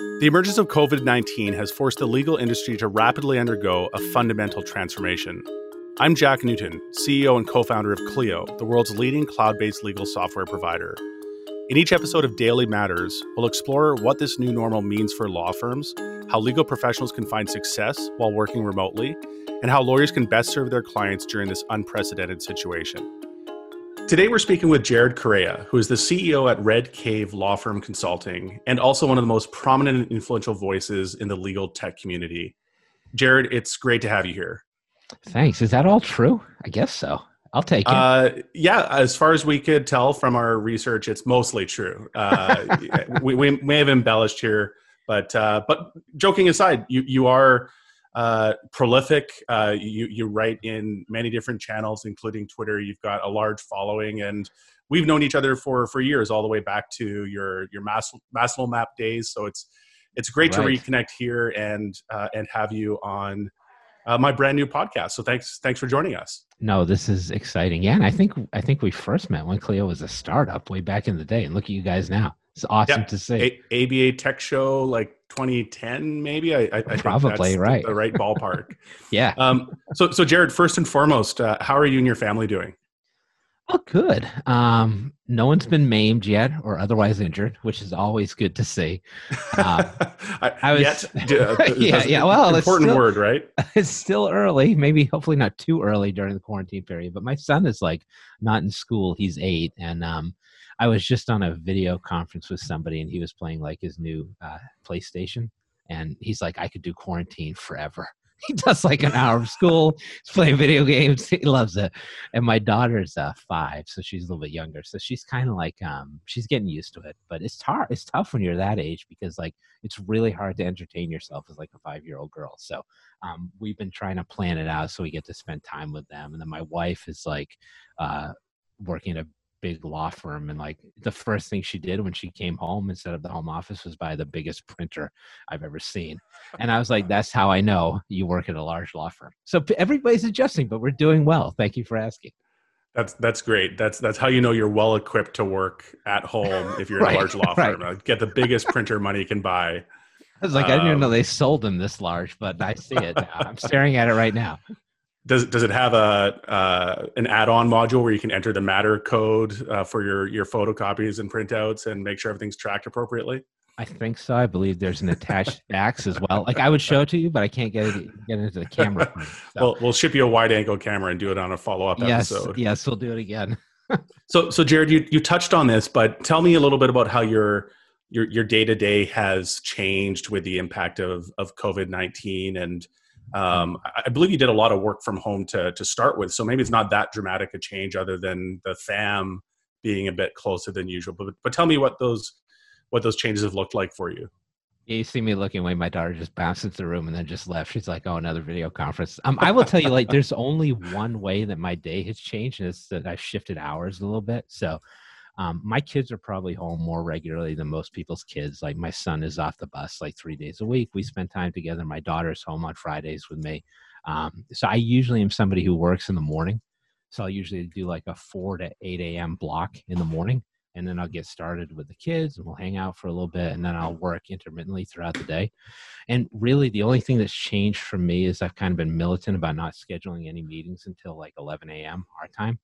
The emergence of COVID 19 has forced the legal industry to rapidly undergo a fundamental transformation. I'm Jack Newton, CEO and co founder of Clio, the world's leading cloud based legal software provider. In each episode of Daily Matters, we'll explore what this new normal means for law firms, how legal professionals can find success while working remotely, and how lawyers can best serve their clients during this unprecedented situation. Today, we're speaking with Jared Correia, who is the CEO at Red Cave Law Firm Consulting and also one of the most prominent and influential voices in the legal tech community. Jared, it's great to have you here. Thanks. Is that all true? I guess so. I'll take it. Uh, yeah, as far as we could tell from our research, it's mostly true. Uh, we, we, may have embellished here, but uh, but joking aside, you you are uh, prolific. Uh, you you write in many different channels, including Twitter. You've got a large following, and we've known each other for for years, all the way back to your your Mas- Mass LOMAP days. So it's it's great right. to reconnect here and uh, and have you on uh, my brand new podcast. So thanks thanks for joining us. No, this is exciting. Yeah, and I think I think we first met when Clio was a startup way back in the day, and look at you guys now. It's awesome to see. A- ABA Tech Show, like 2010, maybe. I, I probably right. The, the, right ballpark. yeah. Um, so, so Jared, first and foremost, uh, how are you and your family doing? Oh, good. Um, no one's been maimed yet or otherwise injured, which is always good to see. Uh, I, I, was, yet, uh, yeah, yeah. Well, important still, word, right? It's still early. Maybe, hopefully, not too early during the quarantine period. But my son is like not in school. He's eight, and um, I was just on a video conference with somebody and he was playing like his new uh, PlayStation. And he's like, I could do quarantine forever. He does like an hour of school. He's playing video games. He loves it. And my daughter's uh, five, so she's a little bit younger. So she's kind of like, um, she's getting used to it. But it's hard. It's tough when you're that age because like it's really hard to entertain yourself as like a five year old girl. So um, we've been trying to plan it out so we get to spend time with them. And then my wife is like uh, working at a big law firm and like the first thing she did when she came home instead of the home office was buy the biggest printer i've ever seen and i was like that's how i know you work at a large law firm so everybody's adjusting but we're doing well thank you for asking that's that's great. That's that's how you know you're well equipped to work at home if you're right, a large law firm. Right. Get the biggest printer money can buy. I was like, um, I didn't even know um, they sold them this large, but I see it now. I'm staring at it right now. Does does it have a uh, an add-on module where you can enter the matter code uh, for your your photocopies and printouts and make sure everything's tracked appropriately? I think so. I believe there's an attached fax as well. Like I would show it to you, but I can't get it get into the camera. So. well, we'll ship you a wide angle camera and do it on a follow up yes, episode. Yes, we'll do it again. so, so Jared, you you touched on this, but tell me a little bit about how your your your day to day has changed with the impact of of COVID nineteen and um, I believe you did a lot of work from home to to start with, so maybe it's not that dramatic a change, other than the fam being a bit closer than usual. But but tell me what those what those changes have looked like for you. you see me looking away. My daughter just bounced into the room and then just left. She's like, "Oh, another video conference." Um, I will tell you, like, there's only one way that my day has changed, and it's that I've shifted hours a little bit. So um, my kids are probably home more regularly than most people's kids. Like my son is off the bus like three days a week. We spend time together. My daughter's home on Fridays with me. Um, so I usually am somebody who works in the morning. So I'll usually do like a 4 to 8 a.m. block in the morning. And then I'll get started with the kids and we'll hang out for a little bit. And then I'll work intermittently throughout the day. And really, the only thing that's changed for me is I've kind of been militant about not scheduling any meetings until like 11 a.m. our time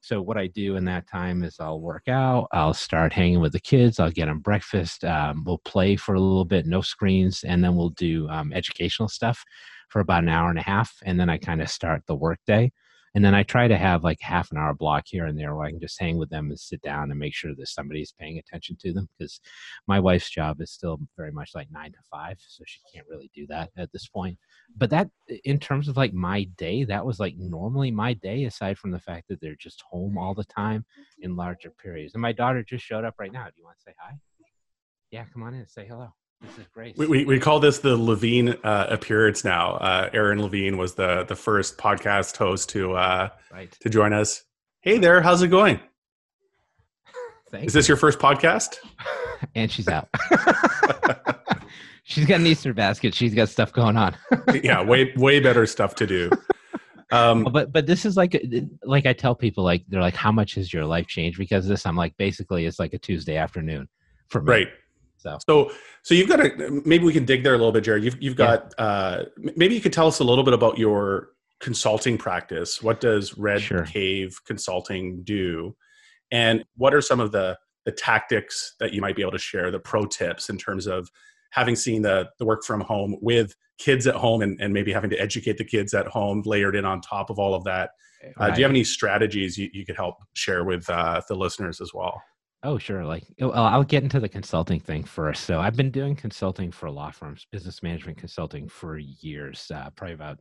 so what I do in that time is I'll work out, I'll start hanging with the kids, I'll get them breakfast, um, we'll play for a little bit, no screens, and then we'll do um, educational stuff for about an hour and a half, and then I kind of start the work day. And then I try to have like half an hour block here and there where I can just hang with them and sit down and make sure that somebody's paying attention to them because my wife's job is still very much like nine to five. So she can't really do that at this point. But that, in terms of like my day, that was like normally my day, aside from the fact that they're just home all the time in larger periods. And my daughter just showed up right now. Do you want to say hi? Yeah, come on in, say hello. This is great. We, we, we call this the Levie uh, appearance now. Uh, Aaron Levie was the the first podcast host to uh, right. to join us. Hey there, how's it going? Thanks. Is this your first podcast? and she's out. she's got an Easter basket. She's got stuff going on. yeah, way way better stuff to do. Um, but but this is like like I tell people like they're like how much has your life changed because this I'm like basically it's like a Tuesday afternoon for me. Right. So So, so, you've got a maybe we can dig there a little bit, Jared. You've you've got yeah. uh, maybe you could tell us a little bit about your consulting practice. What does Red sure. Cave Consulting do, and what are some of the the tactics that you might be able to share, the pro tips in terms of having seen the the work from home with kids at home and, and maybe having to educate the kids at home layered in on top of all of that. Right. Uh, do you have any strategies you, you could help share with uh, the listeners as well? Oh, sure. Like, well, I'll get into the consulting thing first. So, I've been doing consulting for law firms, business management consulting for years, uh, probably about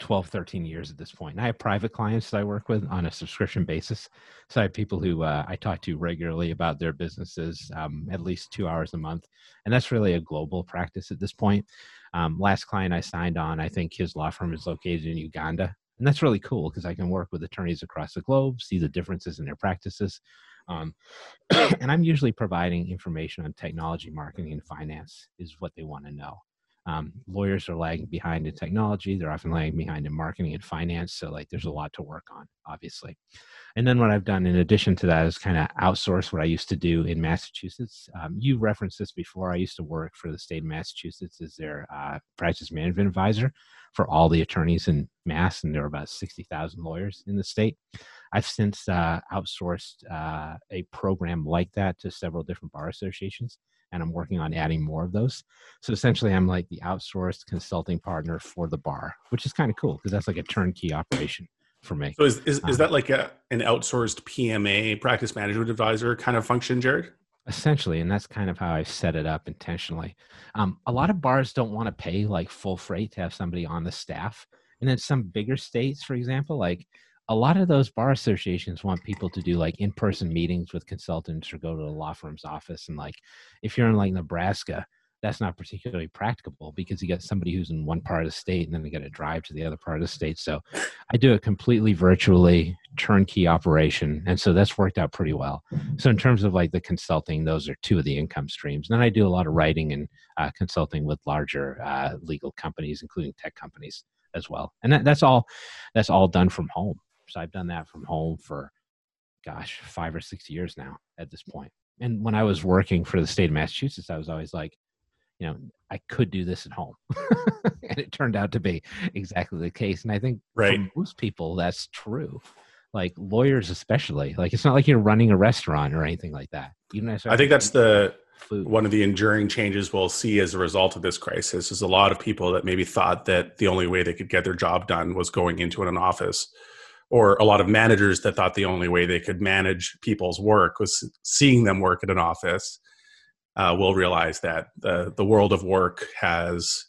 12, 13 years at this point. And I have private clients that I work with on a subscription basis. So, I have people who uh, I talk to regularly about their businesses, um, at least two hours a month. And that's really a global practice at this point. Um, last client I signed on, I think his law firm is located in Uganda. And that's really cool because I can work with attorneys across the globe, see the differences in their practices um, and I'm usually providing information on technology, marketing, and finance is what they want to know. Um, lawyers are lagging behind in technology. They're often lagging behind in marketing and finance. So, like, there's a lot to work on, obviously. And then what I've done in addition to that is kind of outsource what I used to do in Massachusetts. Um, you referenced this before. I used to work for the state of Massachusetts as their uh, practice management advisor for all the attorneys in Mass, and there are about 60,000 lawyers in the state. I've since uh, outsourced uh, a program like that to several different bar associations, and I'm working on adding more of those. So essentially, I'm like the outsourced consulting partner for the bar, which is kind of cool because that's like a turnkey operation for me. So is is, um, is that like a an outsourced PMA practice management advisor kind of function, Jared? Essentially, and that's kind of how I set it up intentionally. Um, a lot of bars don't want to pay like full freight to have somebody on the staff. And then some bigger states, for example, like a lot of those bar associations want people to do like in-person meetings with consultants or go to the law firm's office and like if you're in like nebraska that's not particularly practicable because you got somebody who's in one part of the state and then they got to drive to the other part of the state. So i do it completely virtually turnkey operation and so that's worked out pretty well. So in terms of like the consulting those are two of the income streams. And then i do a lot of writing and uh, consulting with larger uh, legal companies including tech companies as well. And that, that's all that's all done from home so I've done that from home for, gosh, five or six years now at this point. And when I was working for the state of Massachusetts, I was always like, you know, I could do this at home. and it turned out to be exactly the case. And I think right. for most people, that's true. Like lawyers, especially. Like it's not like you're running a restaurant or anything like that. You know, I think that's the food. one of the enduring changes we'll see as a result of this crisis is a lot of people that maybe thought that the only way they could get their job done was going into an office or a lot of managers that thought the only way they could manage people's work was seeing them work in an office uh, will realize that the, the world of work has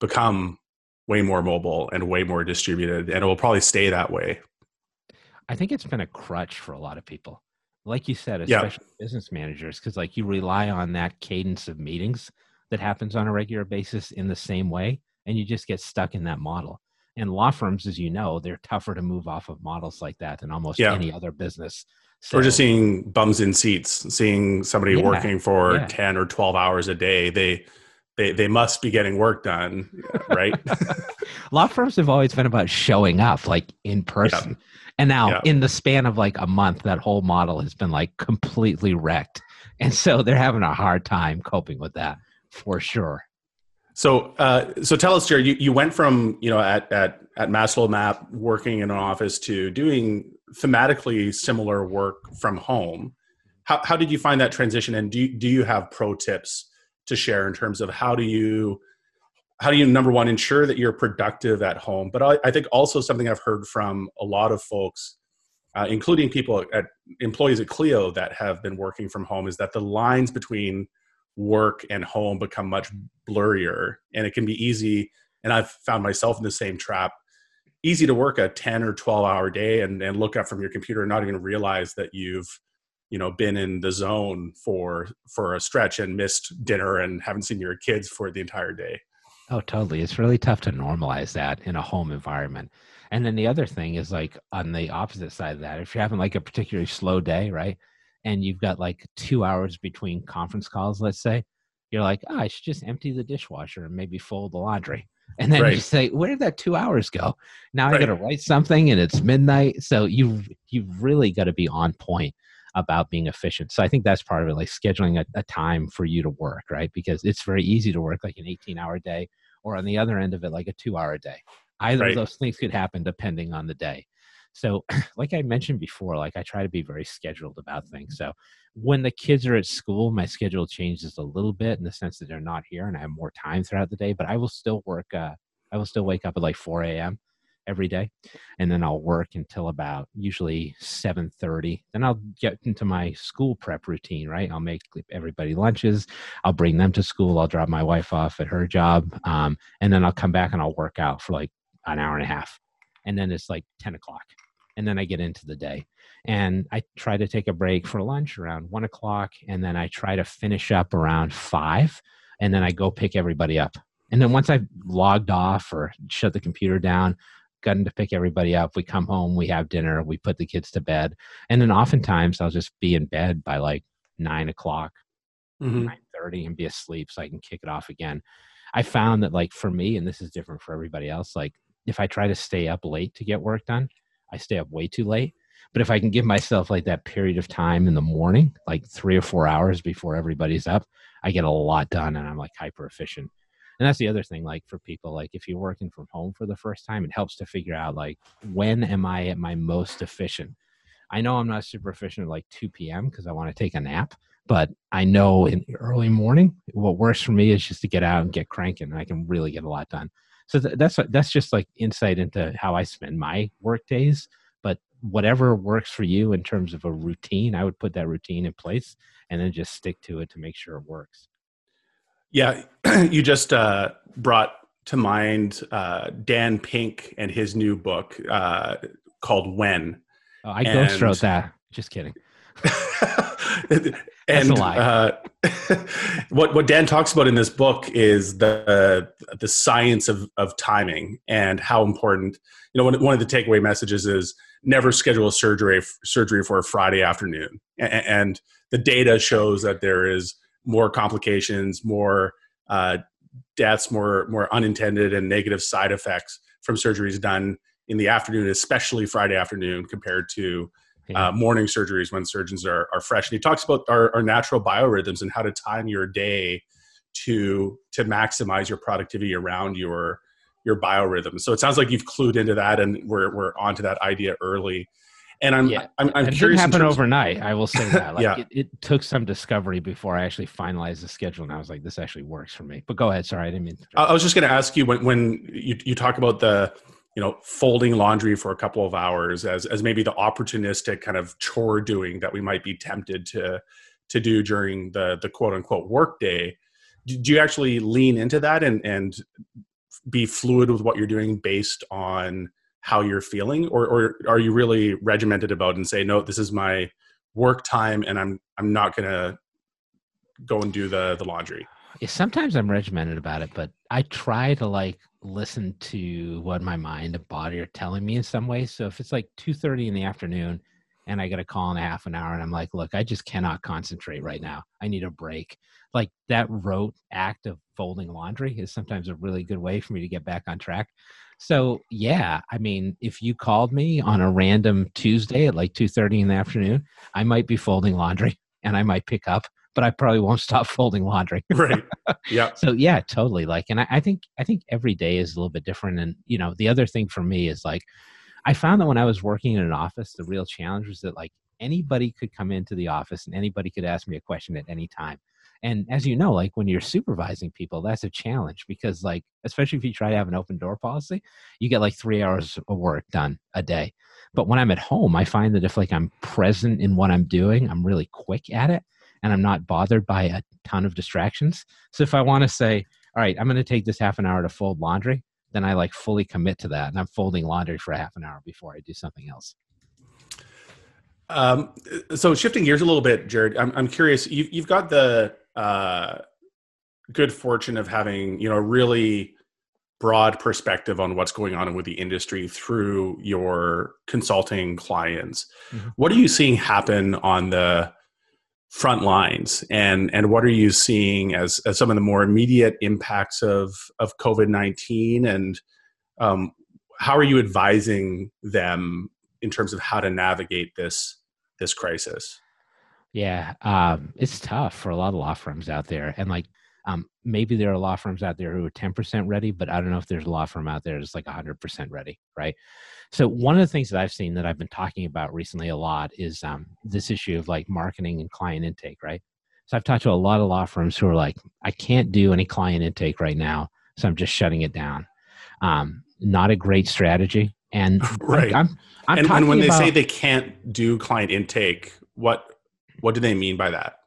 become way more mobile and way more distributed and it will probably stay that way. I think it's been a crutch for a lot of people. Like you said especially yeah. business managers because like you rely on that cadence of meetings that happens on a regular basis in the same way and you just get stuck in that model and law firms, as you know, they're tougher to move off of models like that than almost yeah. any other business. So, We're just seeing bums in seats, seeing somebody yeah, working for yeah. 10 or 12 hours a day. They, they, they must be getting work done, right? law firms have always been about showing up like in person. And now in the span of like a month, that whole model has been like completely wrecked. And so they're having a hard time coping with that for sure. So, uh, so tell us, Jared. You, you went from you know at at at Mass LOMAP working in an office to doing thematically similar work from home. How how did you find that transition? And do you, do you have pro tips to share in terms of how do you how do you number one ensure that you're productive at home? But I, I think also something I've heard from a lot of folks, uh, including people at employees at Clio that have been working from home, is that the lines between work and home become much blurrier and it can be easy and i've found myself in the same trap. Easy to work a 10 or 12 hour day and, and look up from your computer and not even realize that you've you know been in the zone for for a stretch and missed dinner and haven't seen your kids for the entire day. Oh totally. It's really tough to normalize that in a home environment. And then the other thing is like on the opposite side of that if you're having like a particularly slow day right and you've got like two hours between conference calls, let's say, you're like, oh, I should just empty the dishwasher and maybe fold the laundry. And then right. you say, where did that two hours go? Now right. I got to write something and it's midnight. So you you've really got to be on point. about being efficient. So I think that's part of it, like scheduling a, a time for you to work, right? Because it's very easy to work like an 18 hour day or on the other end of it, like a two hour day. Either right. of those things could happen depending on the day. So, like I mentioned before, like I try to be very scheduled about things. So, when the kids are at school, my schedule changes a little bit in the sense that they're not here and I have more time throughout the day, but I will still work. Uh, I will still wake up at like 4 a.m every day and then i'll work until about usually 7.30 then i'll get into my school prep routine right i'll make everybody lunches i'll bring them to school i'll drop my wife off at her job um, and then i'll come back and i'll work out for like an hour and a half and then it's like 10 o'clock and then i get into the day and i try to take a break for lunch around 1 o'clock and then i try to finish up around 5 and then i go pick everybody up and then once I've logged off or shut the computer down, gotten to pick everybody up. We come home, we have dinner, we put the kids to bed, and then oftentimes I'll just be in bed by like nine o'clock, mm-hmm. nine thirty, and be asleep so I can kick it off again. I found that like for me, and this is different for everybody else, like if I try to stay up late to get work done, I stay up way too late. But if I can give myself like that period of time in the morning, like three or four hours before everybody's up, I get a lot done and I'm like hyper efficient and that's the other thing like for people like if you're working from home for the first time it helps to figure out like when am i at my most efficient? I know i'm not super efficient at like 2 p.m because i want to take a nap but i know in the early morning what works for me is just to get out and get cranking and i can really get a lot done so th- that's that's just like insight into how i spend my work days but whatever works for you in terms of a routine i would put that routine in place and then just stick to it to make sure it works yeah, you just uh, brought to mind uh, Dan Pink and his new book uh, called When. Oh, I and... ghost wrote that. Just kidding. and uh, what what Dan talks about in this book is the the science of of timing and how important. You know, one, one of the takeaway messages is never schedule a surgery surgery for a Friday afternoon, and, and the data shows that there is more complications, more uh, deaths, more more unintended and negative side effects from surgeries done in the afternoon, especially Friday afternoon, compared to uh, morning surgeries when surgeons are, are fresh. And he talks about our, our natural biorhythms and how to time your day to to maximize your productivity around your your biorhythms. So it sounds like you've clued into that, and we're we're onto that idea early. And I'm yeah. I'm, I'm it curious. Didn't happen overnight. I will say that. Like yeah. It, it, took some discovery before I actually finalized the schedule, and I was like, this actually works for me. But go ahead. Sorry, I didn't mean. I was just going to ask you when when you you talk about the you know folding laundry for a couple of hours as as maybe the opportunistic kind of chore doing that we might be tempted to to do during the the quote unquote work day. Do you actually lean into that and and be fluid with what you're doing based on how you're feeling or, or are you really regimented about and say no this is my work time and i'm i'm not gonna go and do the the laundry sometimes i'm regimented about it but i try to like listen to what my mind and body are telling me in some ways so if it's like 2.30 in the afternoon and i get a call in a half an hour and i'm like look i just cannot concentrate right now. I need a break. Like that rote act of folding laundry is sometimes a really good way for me to get back on track. So yeah, I mean, if you called me on a random Tuesday at like two thirty in the afternoon, I might be folding laundry and I might pick up, but I probably won't stop folding laundry. right. Yeah. so yeah, totally. Like, and I, I think I think every day is a little bit different. And you know, the other thing for me is like, I found that when I was working in an office, the real challenge was that like anybody could come into the office and anybody could ask me a question at any time and as you know like when you're supervising people that's a challenge because like especially if you try to have an open door policy you get like three hours of work done a day but when i'm at home i find that if like i'm present in what i'm doing i'm really quick at it and i'm not bothered by a ton of distractions so if i want to say all right i'm going to take this half an hour to fold laundry then i like fully commit to that and i'm folding laundry for a half an hour before i do something else um, so shifting gears a little bit, Jared, I'm, I'm curious. You, you've got the uh, good fortune of having you know really broad perspective on what's going on with the industry through your consulting clients. Mm-hmm. What are you seeing happen on the front lines? And and what are you seeing as, as some of the more immediate impacts of of COVID-19 and um, how are you advising them in terms of how to navigate this this crisis? Yeah, um, it's tough for a lot of law firms out there, and like um, maybe there are law firms out there who are 10% ready, but I don't know if there's a law firm out there that's like 100% ready, right? So one of the things that I've seen that I've been talking about recently a lot is um, this issue of like marketing and client intake, right? So I've talked to a lot of law firms who are like, I can't do any client intake right now, so I'm just shutting it down. Um, not a great strategy. And right. like, I'm, I'm and, and when they about, say they can't do client intake, what what do they mean by that?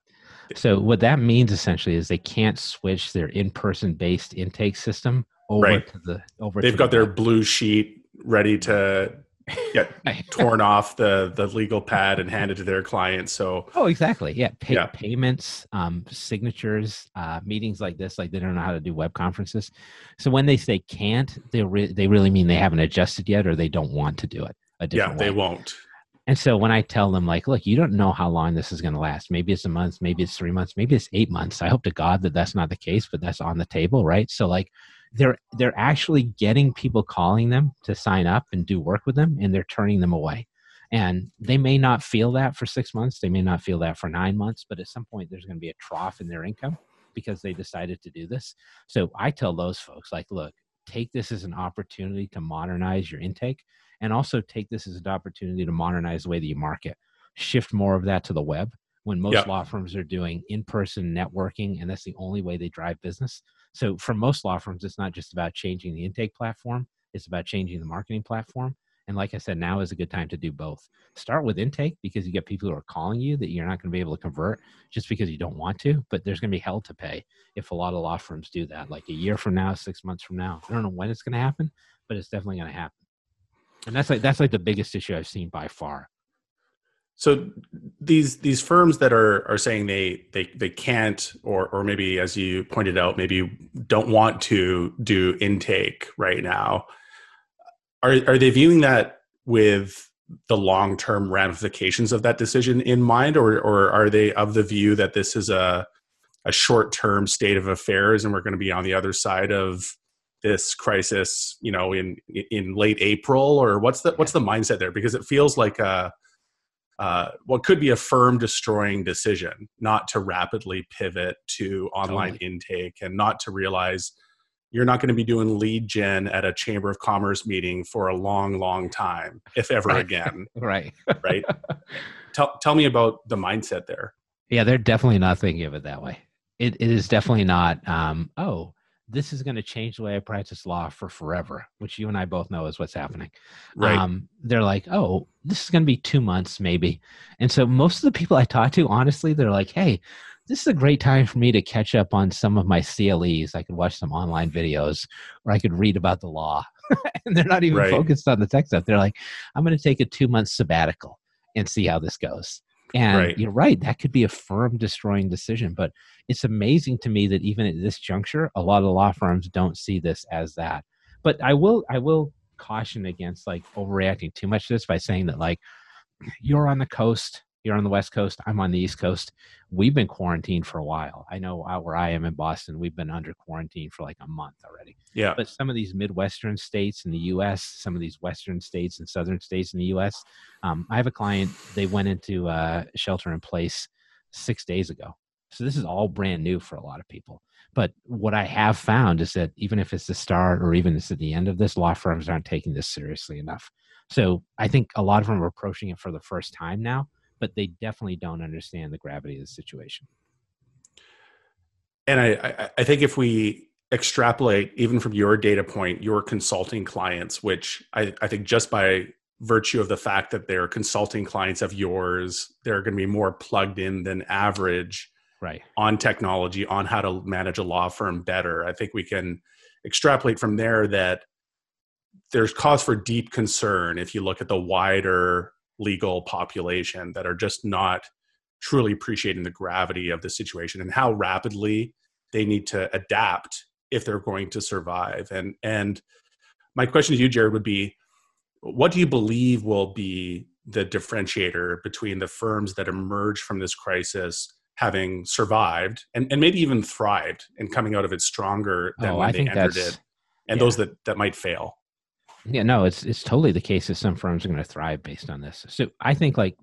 So what that means essentially is they can't switch their in-person based intake system over Right. to the over. They've got the their blue sheet ready to get torn off the the legal pad and handed to their client. So Oh, exactly. Yeah. Pay, Yeah. Payments, um, signatures, uh, meetings like this, like they don't know how to do web conferences. So when they say can't, they re- they really mean they haven't adjusted yet or they don't want to do it a yeah, different they way. won't. And so when I tell them, like, look, you don't know how long this is going to last. Maybe it's a month, maybe it's three months, maybe it's eight months. I hope to God that that's not the case, but that's on the table, right? So like, they're they're actually getting people calling them to sign up and do work with them, and they're turning them away. And they may not feel that for six months, they may not feel that for nine months, but at some point there's going to be a trough in their income because they decided to do this. So I tell those folks, like, look, take this as an opportunity to modernize your intake and also take this as an opportunity to modernize the way that you market. Shift more of that to the web. When most Yep. law firms are doing in-person networking and that's the only way they drive business. So for most law firms it's not just about changing the intake platform it's about changing the marketing platform and like i said now is a good time to do both. Start with intake because you get people who are calling you that you're not going to be able to convert just because you don't want to but there's going to be hell to pay if a lot of law firms do that like a year from now six months from now. I don't know when it's going to happen but it's definitely going to happen. And that's like that's like the biggest issue I've seen by far. So these these firms that are are saying they they they can't or or maybe as you pointed out maybe don't want to do intake right now are are they viewing that with the long term ramifications of that decision in mind or or are they of the view that this is a a short term state of affairs and we're going to be on the other side of this crisis you know in in late April or what's the what's the mindset there because it feels like a uh, what could be a firm destroying decision not to rapidly pivot to online Totally. intake and not to realize you're not going to be doing lead gen at a chamber of commerce meeting for a long long time if ever Right. again Right. right tell, tell me about the mindset there Yeah, they're definitely not thinking of it that way. It it is definitely not. Um, oh, this is going to change the way I practice law for forever, which you and I both know is what's happening. right Um, they're like, oh, this is going to be two months maybe, and so most of the people I talk to, honestly, they're like, hey. This is a great time for me to catch up on some of my CLEs. I could watch some online videos or I could read about the law. and they're not even Right. focused on the tech stuff. They're like, I'm going to take a two month sabbatical and see how this goes. And Right. you're right, that could be a firm destroying decision. But it's amazing to me that even at this juncture, a lot of law firms don't see this as that. But I will I will caution against like overreacting too much to this by saying that like you're on the coast, you're on the west coast, I'm on the east coast. We've been quarantined for a while. I know out where I am in Boston, we've been under quarantine for like a month already. Yeah. But some of these midwestern states in the us some of these western states and southern states in the us um, i have a client they went into uh, shelter in place six days ago. So this is all brand new for a lot of people. But what i have found is that even if it's the start or even it's at the end of this law firms aren't taking this seriously enough. So i think a lot of them are approaching it for the first time now but they definitely don't understand the gravity of the situation. And I, I i think if we extrapolate even from your data point your consulting clients which i, I think just by virtue of the fact that they're consulting clients of yours they're going to be more plugged in than average right. on technology on how to manage a law firm better i think we can extrapolate from there that there's cause for deep concern if you look at the wider legal population that are just not truly appreciating the gravity of the situation and how rapidly they need to adapt if they're going to survive and and my question to you jared would be what do you believe will be the differentiator between the firms that emerge from this crisis having survived and, and maybe even thrived and coming out of it stronger than oh when i they entered it and yeah. those that that might fail Yeah, no, it's it's totally the case that some firms are going to thrive based on this. So I think like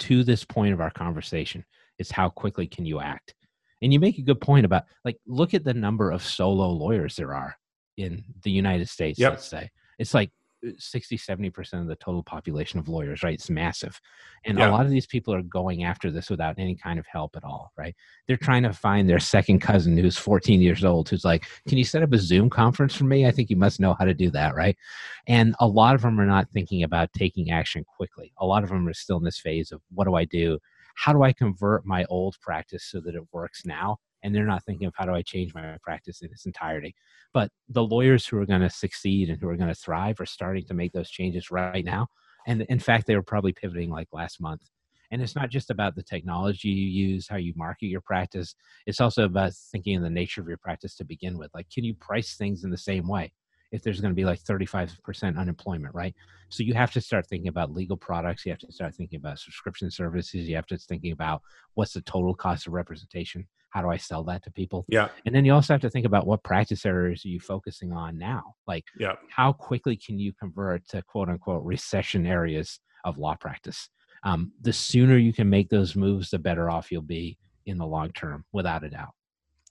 to this point of our conversation It's how quickly can you act. And you make a good point about like look at the number of solo lawyers there are in the United States, Yep. let's say. It's like 60, 70% of the total population of lawyers, right? It's massive. And Yeah. a lot of these people are going after this without any kind of help at all, right? They're trying to find their second cousin who's 14 years old who's like, Can you set up a Zoom conference for me? I think you must know how to do that, right? And a lot of them are not thinking about taking action quickly. A lot of them are still in this phase of what do I do? How do I convert my old practice so that it works now? And they're not thinking of how do I change my practice in its entirety. But the lawyers who are going to succeed and who are going to thrive are starting to make those changes right now. And in fact, they were probably pivoting like last month. And it's not just about the technology you use, how you market your practice. It's also about thinking of the nature of your practice to begin with. Like, can you price things in the same way? If there's going to be like 35% unemployment, right? So you have to start thinking about legal products. You have to start thinking about subscription services. You have to start thinking about what's the total cost of representation. How do I sell that to people? Yeah. And then you also have to think about what practice areas are you focusing on now? Like, Yeah. how quickly can you convert to quote unquote recession areas of law practice? Um, the sooner you can make those moves, the better off you'll be in the long term, without a doubt.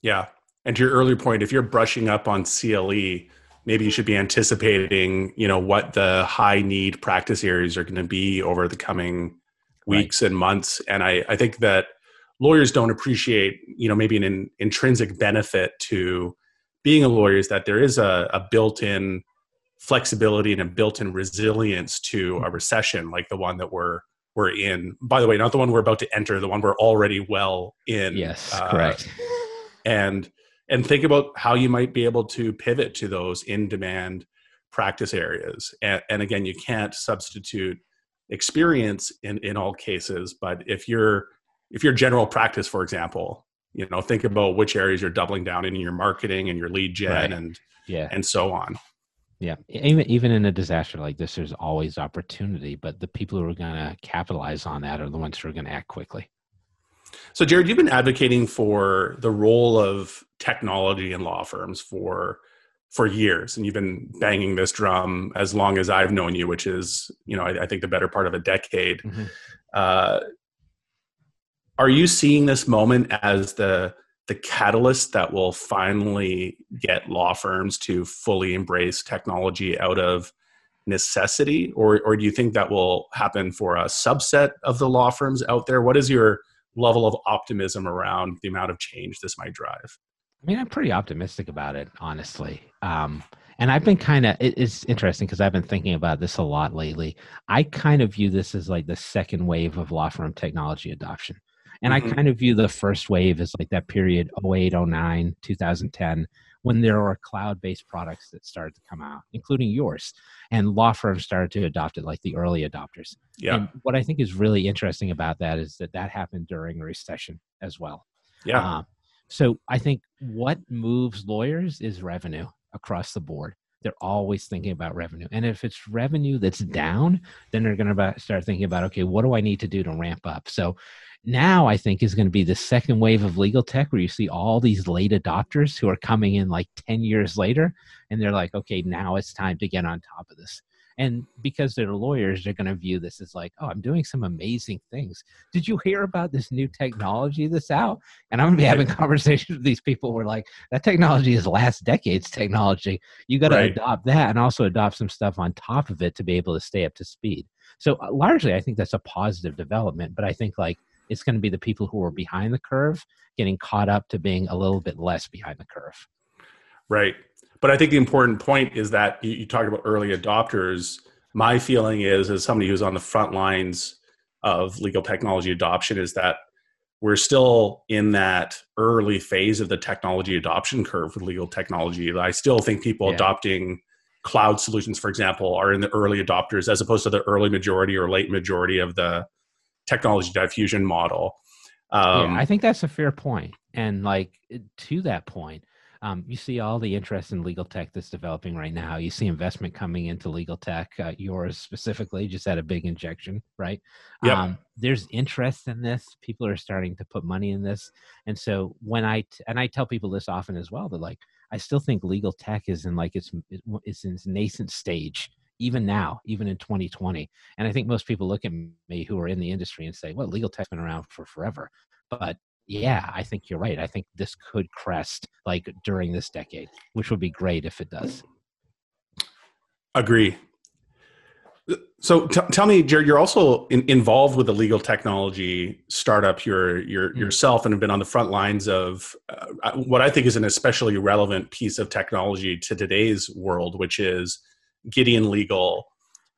Yeah. And to your earlier point, if you're brushing up on CLE, maybe you should be anticipating, you know, what the high need practice areas are going to be over the coming weeks and months. And I, I think that lawyers don't appreciate, you know, maybe an in, intrinsic benefit to being a lawyer is that there is a, a built-in flexibility and a built-in resilience to a recession like the one that we're we're in. By the way, not the one we're about to enter, the one we're already well in. Yes, Uh, correct. and and think about how you might be able to pivot to those in demand practice areas and, and again you can't substitute experience in in all cases but if you're if your general practice for example you know think about which areas you're doubling down in your marketing and your lead gen Right. and Yeah. and so on Yeah, even even in a disaster like this, there's always opportunity. But the people who are going to capitalize on that are the ones who are going to act quickly. So, Jared, you've been advocating for the role of technology in law firms for for years, and you've been banging this drum as long as I've known you, which is, you know, I, I think the better part of a decade. Mhm. Uh, are you seeing this moment as the the catalyst that will finally get law firms to fully embrace technology out of necessity, or or do you think that will happen for a subset of the law firms out there? What is your level of optimism around the amount of change this might drive? I mean, I'm pretty optimistic about it, honestly. Um, and I've been kind of, it, it's interesting because I've been thinking about this a lot lately. I kind of view this as like the second wave of law firm technology adoption. And Mhm. I kind of view the first wave as like that period 08, 09, 2010, when there were cloud based products that started to come out, including yours. And law firms started to adopt it like the early adopters. Yeah, And what I think is really interesting about that is that that happened during a recession as well. yeah, Uh, so I think what moves lawyers is revenue across the board. They're always thinking about revenue. And if it's revenue that's down, then they're going to start thinking about, okay, what do I need to do to ramp up? So now I think is going to be the second wave of legal tech where you see all these late adopters who are coming in like 10 years later. And they're like, okay, now it's time to get on top of this. And because they're lawyers, they're going to view this as like, oh, I'm doing some amazing things. Did you hear about this new technology that's out? And I'm going to be having conversations with these people where like that technology is last decade's technology. You got to Right. adopt that and also adopt some stuff on top of it to be able to stay up to speed. So uh, largely, I think that's a positive development. But I think like it's going to be the people who are behind the curve getting caught up to being a little bit less behind the curve. right. But I think the important point is that you, you talked about early adopters. My feeling is, as somebody who's on the front lines of legal technology adoption, is that we're still in that early phase of the technology adoption curve with legal technology. I still think people Yeah. adopting cloud solutions, for example, are in the early adopters as opposed to the early majority or late majority of the technology diffusion model. Um, yeah, I think that's a fair point. And like to that point, um, you see all the interest in legal tech that's developing right now. You see investment coming into legal tech. Uh, yours specifically just had a big injection, right? Yep. Um, there's interest in this. People are starting to put money in this, and so when I t- and I tell people this often as well, that like I still think legal tech is in like its it's in its nascent stage even now, even in 2020. And I think most people look at me who are in the industry and say, "Well, legal tech's been around for forever." but yeah, I think you're right. I think this could crest like during this decade, which would be great if it does. Agree. So t- tell me, Jared, you're also in- involved with the legal technology startup you're, you're mm-hmm. yourself and have been on the front lines of uh, what I think is an especially relevant piece of technology to today's world, which is Gideon Legal,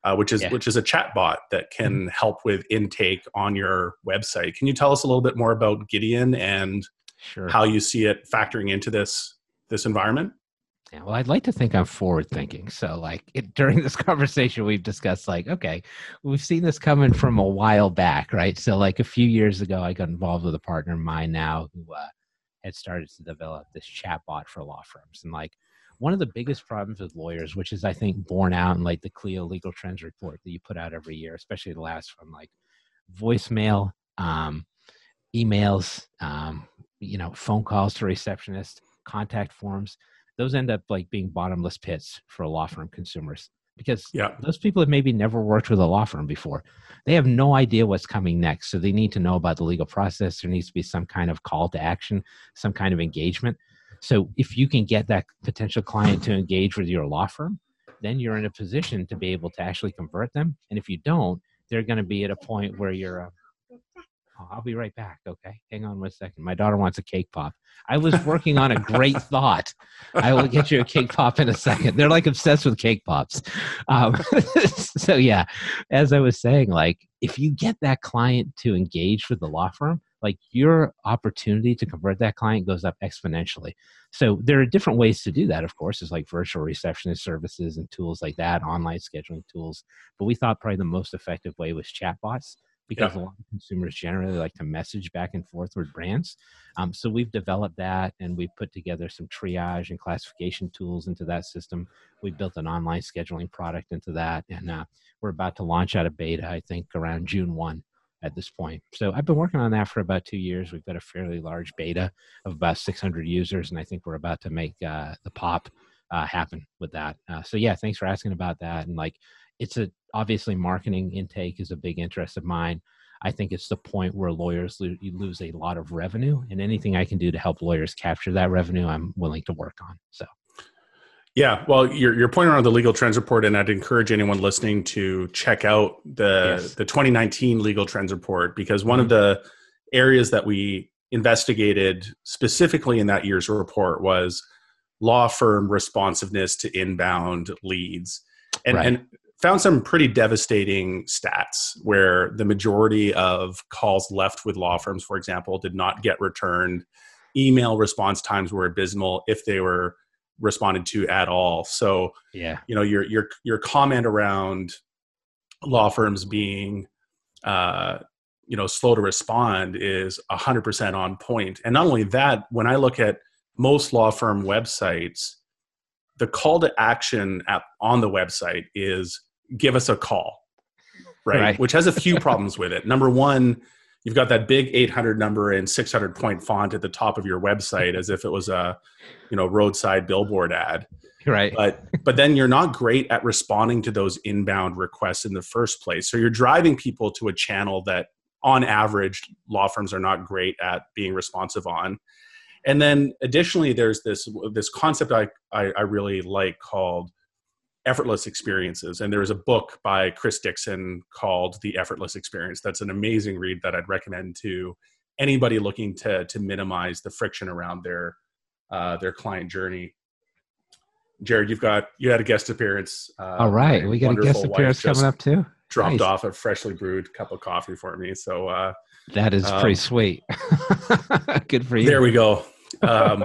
uh, which is yeah. which is a chat bot that can mm-hmm. help with intake on your website. Can you tell us a little bit more about Gideon and sure. how you see it factoring into this this environment? Yeah, well, I'd like to think I'm forward thinking. So, like it, during this conversation, we've discussed like, okay, we've seen this coming from a while back, right? So, like a few years ago, I got involved with a partner of mine now who uh, had started to develop this chatbot for law firms, and like one of the biggest problems with lawyers, which is I think borne out in like the Clio Legal Trends report that you put out every year, especially the last from like voicemail, um, emails, um, you know, phone calls to receptionists, contact forms. Those end up like being bottomless pits for law firm consumers because yeah. those people have maybe never worked with a law firm before. They have no idea what's coming next. So they need to know about the legal process. There needs to be some kind of call to action, some kind of engagement. So if you can get that potential client to engage with your law firm, then you're in a position to be able to actually convert them. And if you don't, they're going to be at a point where you're. Uh, oh, I'll be right back. Okay, hang on one second. My daughter wants a cake pop. I was working on a great thought. I will get you a cake pop in a second. They're like obsessed with cake pops. Um, so yeah, as I was saying, like if you get that client to engage with the law firm, like your opportunity to convert that client goes up exponentially. So there are different ways to do that, of course, is like virtual receptionist services and tools like that, online scheduling tools. But we thought probably the most effective way was chatbots because yeah. a lot of consumers generally like to message back and forth with brands. Um, so we've developed that and we've put together some triage and classification tools into that system. We built an online scheduling product into that, and uh, we're about to launch out of beta, I think, around June 1 at this point. So I've been working on that for about two years. We've got a fairly large beta of about 600 users, and I think we're about to make uh, the pop uh, happen with that. Uh, so yeah, thanks for asking about that. And like, it's a obviously marketing intake is a big interest of mine. I think it's the point where lawyers lo- lose a lot of revenue, and anything I can do to help lawyers capture that revenue, I'm willing to work on. So. Yeah, well, you're, you're around the legal trends report, and I'd encourage anyone listening to check out the yes. the 2019 legal trends report because one mm-hmm. of the areas that we investigated specifically in that year's report was law firm responsiveness to inbound leads, and, right. and found some pretty devastating stats where the majority of calls left with law firms, for example, did not get returned. Email response times were abysmal if they were responded to at all. So yeah, you know your your your comment around law firms being uh, you know slow to respond is 100% on point. point and not only that when i look at most law firm websites the call to action at, on the website is give us a call right, right. which has a few problems with it number one you've got that big 800 number in 600 point font at the top of your website as if it was a you know roadside billboard ad. Right. But but then you're not great at responding to those inbound requests in the first place. So you're driving people to a channel that on average law firms are not great at being responsive on. And then additionally there's this this concept i i, I really like called effortless experiences. And there is a book by Chris Dixon called The Effortless Experience. That's an amazing read that I'd recommend to anybody looking to to minimize the friction around their uh, their client journey. Jared, you've got you had a guest appearance. Uh, All right, we got a guest appearance coming up too. Dropped nice. off a freshly brewed cup of coffee for me. So uh, that is um, pretty sweet. Good for you. There we go. Um,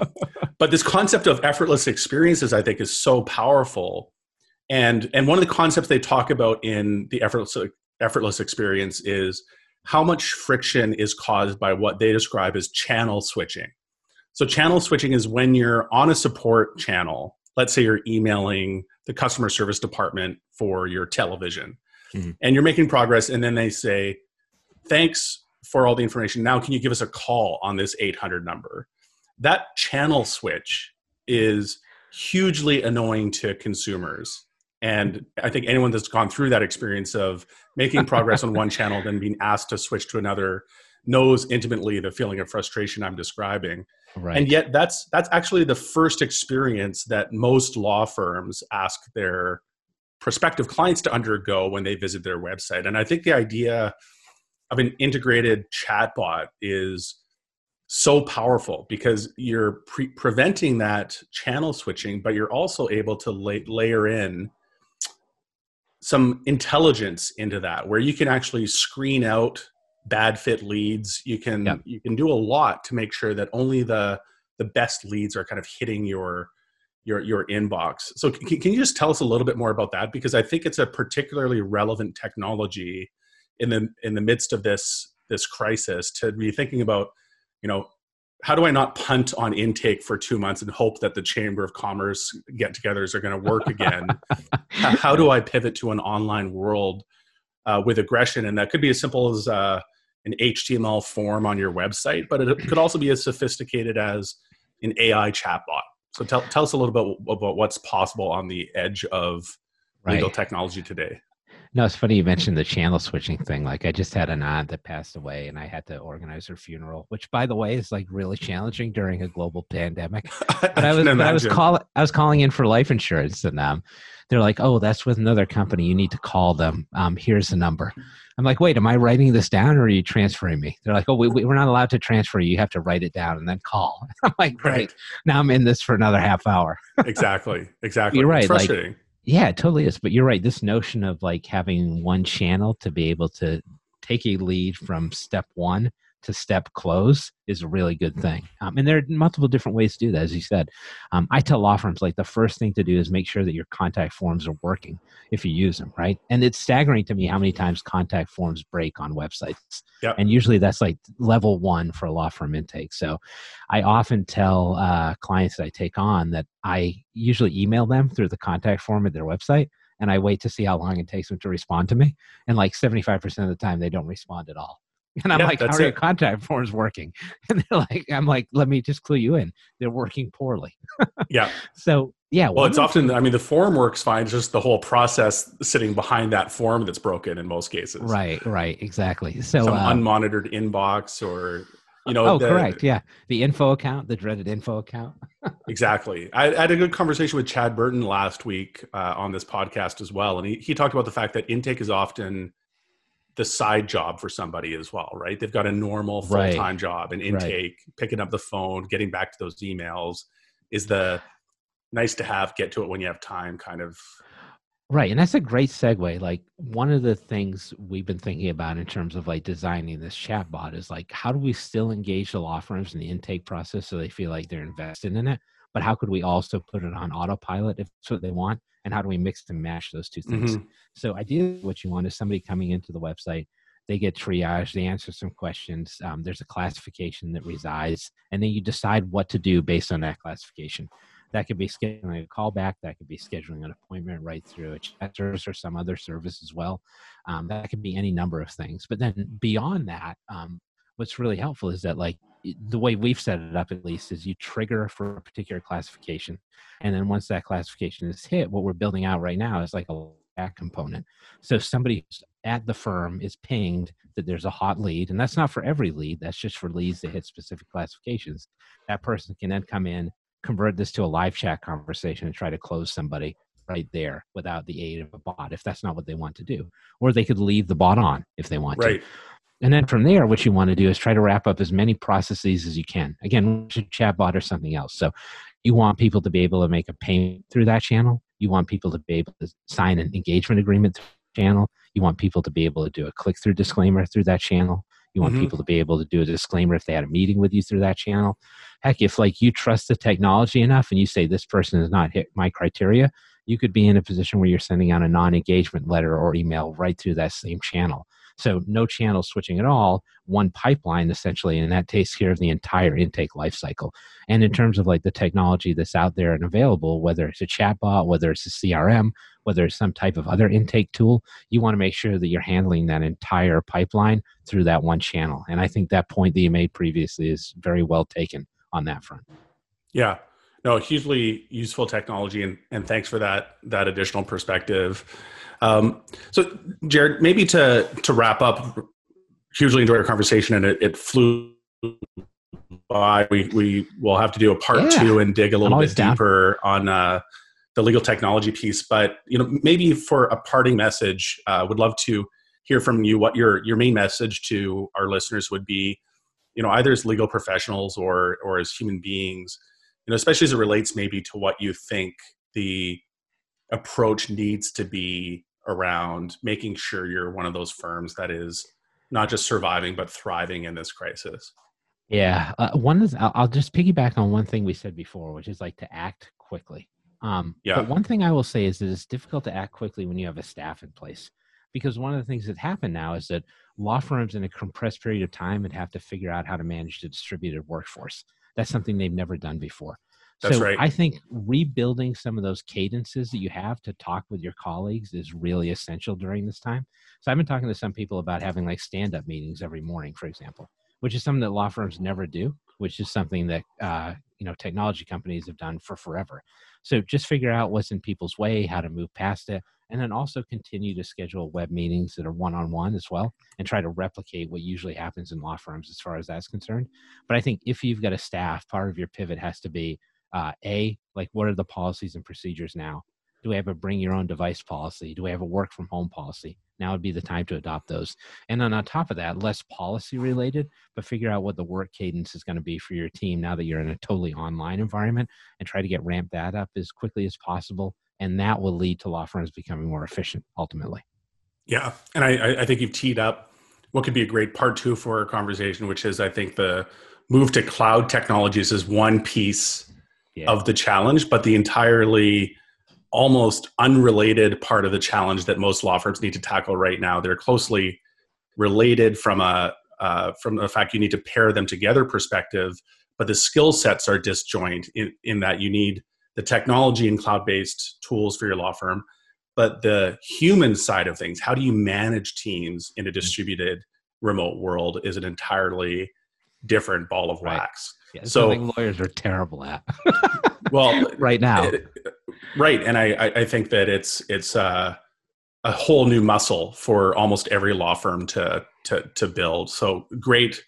but this concept of effortless experiences, I think, is so powerful and and one of the concepts they talk about in the effortless effortless experience is how much friction is caused by what they describe as channel switching. So channel switching is when you're on a support channel let's say you're emailing the customer service department for your television mm-hmm. and you're making progress and then they say thanks for all the information. Now can you give us a call on this 800 number? That channel switch is hugely annoying to consumers and I think anyone that's gone through that experience of making progress on one channel, then being asked to switch to another, knows intimately the feeling of frustration I'm describing. Right. And yet that's that's actually the first experience that most law firms ask their prospective clients to undergo when they visit their website. And I think the idea of an integrated chatbot is so powerful because you're pre- preventing that channel switching, but you're also able to la- layer in some intelligence into that where you can actually screen out bad fit leads. You can yep. you can do a lot to make sure that only the the best leads are kind of hitting your your your inbox. So can, can you just tell us a little bit more about that? Because i think it's a particularly relevant technology in the in the midst of this this crisis to be thinking about you know how do I not punt on intake for two months and hope that the Chamber of Commerce get togethers are going to work again? how do I pivot to an online world uh, with aggression? And that could be as simple as uh, an HTML form on your website, but it could also be as sophisticated as an AI chatbot. So tell, tell us a little bit about what's possible on the edge of legal technology today. No, it's funny you mentioned the channel switching thing. Like I just had an aunt that passed away and I had to organize her funeral, which by the way is like really challenging during a global pandemic. But I, I was but I was calling I was calling in for life insurance and um they're like, Oh, that's with another company. You need to call them. Um, here's the number. I'm like, wait, am I writing this down or are you transferring me? They're like, oh, we, we, are not allowed to transfer you. You have to write it down and then call. I'm like, great. Right. Now I'm in this for another half hour. exactly. Exactly. You're right. It's frustrating. Like, yeah, it totally is. But you're right. This notion of like having one channel to be able to take a lead from step one to step close is a really good thing. Um, and there are multiple different ways to do that, as you said. Um, I tell law firms like the first thing to do is make sure that your contact forms are working if you use them, right? And it's staggering to me how many times contact forms break on websites. Yep. And usually that's like level one for a law firm intake. So I often tell uh, clients that I take on that I usually email them through the contact form at their website and I wait to see how long it takes them to respond to me. And like 75% of the time, they don't respond at all. And I'm yeah, like, how are it. your contact forms working? And they're like, I'm like, let me just clue you in. They're working poorly. yeah. So yeah. Well, it's often, I mean, the form works fine. It's just the whole process sitting behind that form that's broken in most cases. Right. Right. Exactly. So some uh, unmonitored inbox or, you know. Oh, the, correct. Yeah. The info account, the dreaded info account. exactly. I, I, had a good conversation with Chad Burton last week uh, on this podcast as well. And he, he talked about the fact that intake is often the side job for somebody as well, right? They've got a normal full time right. job and intake, right. picking up the phone, getting back to those emails is the nice to have, get to it when you have time kind of. Right. And that's a great segue. Like one of the things we've been thinking about in terms of like designing this chatbot is like, how do we still engage the law firms in the intake process so they feel like they're invested in it? But how could we also put it on autopilot if that's what they want? And how do we mix and match those two things. Mm-hmm. so ideally what you want is somebody coming into the website they get triaged they answer some questions um, there's a classification that resides and then you decide what to do based on that classification. That could be scheduling a callback that could be scheduling an appointment right through a chat service or some other service as well. Um, that could be any number of things. But then beyond that um, what's really helpful is that like the way we've set it up at least is you trigger for a particular classification and then once that classification is hit what we're building out right now is like a back component so somebody at the firm is pinged that there's a hot lead and that's not for every lead that's just for leads that hit specific classifications that person can then come in convert this to a live chat conversation and try to close somebody right there without the aid of a bot if that's not what they want to do or they could leave the bot on if they want right. to and then from there, what you want to do is try to wrap up as many processes as you can. Again, chatbot or something else. So you want people to be able to make a payment through that channel. You want people to be able to sign an engagement agreement through the channel. You want people to be able to do a click through disclaimer through that channel. You want mm-hmm. people to be able to do a disclaimer if they had a meeting with you through that channel. Heck, if like you trust the technology enough and you say this person has not hit my criteria, you could be in a position where you're sending out a non-engagement letter or email right through that same channel so no channel switching at all, one pipeline essentially, and that takes care of the entire intake lifecycle. And in terms of like the technology that's out there and available, whether it's a chatbot, whether it's a CRM, whether it's some type of other intake tool, you want to make sure that you're handling that entire pipeline through that one channel. And I think that point that you made previously is very well taken on that front. Yeah, no hugely useful technology and, and thanks for that that additional perspective um, so jared maybe to to wrap up hugely enjoyed our conversation, and it, it flew by. We we will have to do a part Yeah. two and dig a little bit down. deeper on uh, the legal technology piece. But you know, maybe for a parting message, uh, would love to hear from you what your your main message to our listeners would be. You know, either as legal professionals or or as human beings. You know, especially as it relates maybe to what you think the approach needs to be around making sure you're one of those firms that is not just surviving but thriving in this crisis. Yeah, uh, one is I'll, I'll just piggyback on one thing we said before, which is like to act quickly. Um, Yeah. But one thing I will say is that it's difficult to act quickly when you have a staff in place, because one of the things that happened now is that law firms in a compressed period of time would have to figure out how to manage the distributed workforce. That's something they've never done before. That's so right. I think rebuilding some of those cadences that you have to talk with your colleagues is really essential during this time. So I've been talking to some people about having like stand-up meetings every morning, for example, which is something that law firms never do, which is something that uh, you know technology companies have done for forever. So just figure out what's in people's way, how to move past it, and then also continue to schedule web meetings that are one-on-one as well, and try to replicate what usually happens in law firms as far as that's concerned. But I think if you've got a staff, part of your pivot has to be uh, a like what are the policies and procedures now? Do we have a bring your own device policy? Do we have a work from home policy? Now would be the time to adopt those. And then on top of that less policy related but figure out what the work cadence is going to be for your team now that you're in a totally online environment and try to get ramped that up as quickly as possible and that will lead to law firms becoming more efficient ultimately Yeah, and I, I- I think you've teed up what could be a great part two for our conversation, which is I think the move to cloud technologies is one piece yeah of the challenge, but the entirely almost unrelated part of the challenge that most law firms need to tackle right now. They're closely related from a uh, from the fact you need to pair them together perspective, but the skill sets are disjoint in, in that you need the technology and cloud based tools for your law firm, but the human side of things, how do you manage teams in a distributed remote world, is an entirely different ball of Right. wax. yeah, so- something lawyers are terrible at Well, right now it- right, and I, I I think that it's it's uh, a whole new muscle for almost every law firm to to to build. So great,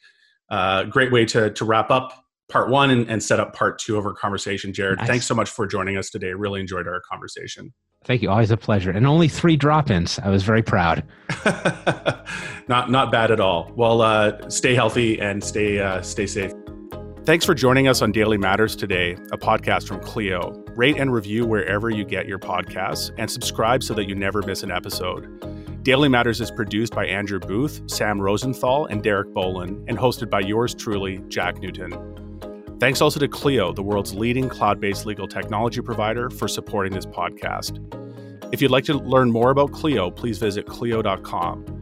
uh, great way to to wrap up part one and, and set up part two of our conversation. Jared, Nice. thanks so much for joining us today. Really enjoyed our conversation. thank you always a pleasure and only three drop-ins i was very proud not not bad at all. Well, uh, stay healthy and stay uh, stay safe. Thanks for joining us on Daily Matters today, a podcast from Clio. Rate and review wherever you get your podcasts, and subscribe so that you never miss an episode. Daily Matters is produced by Andrew Booth, Sam Rosenthal, and Derek Bolin, and hosted by yours truly, Jack Newton. Thanks also to Clio, the world's leading cloud based legal technology provider, for supporting this podcast. If you'd like to learn more about Clio, please visit Clio.com.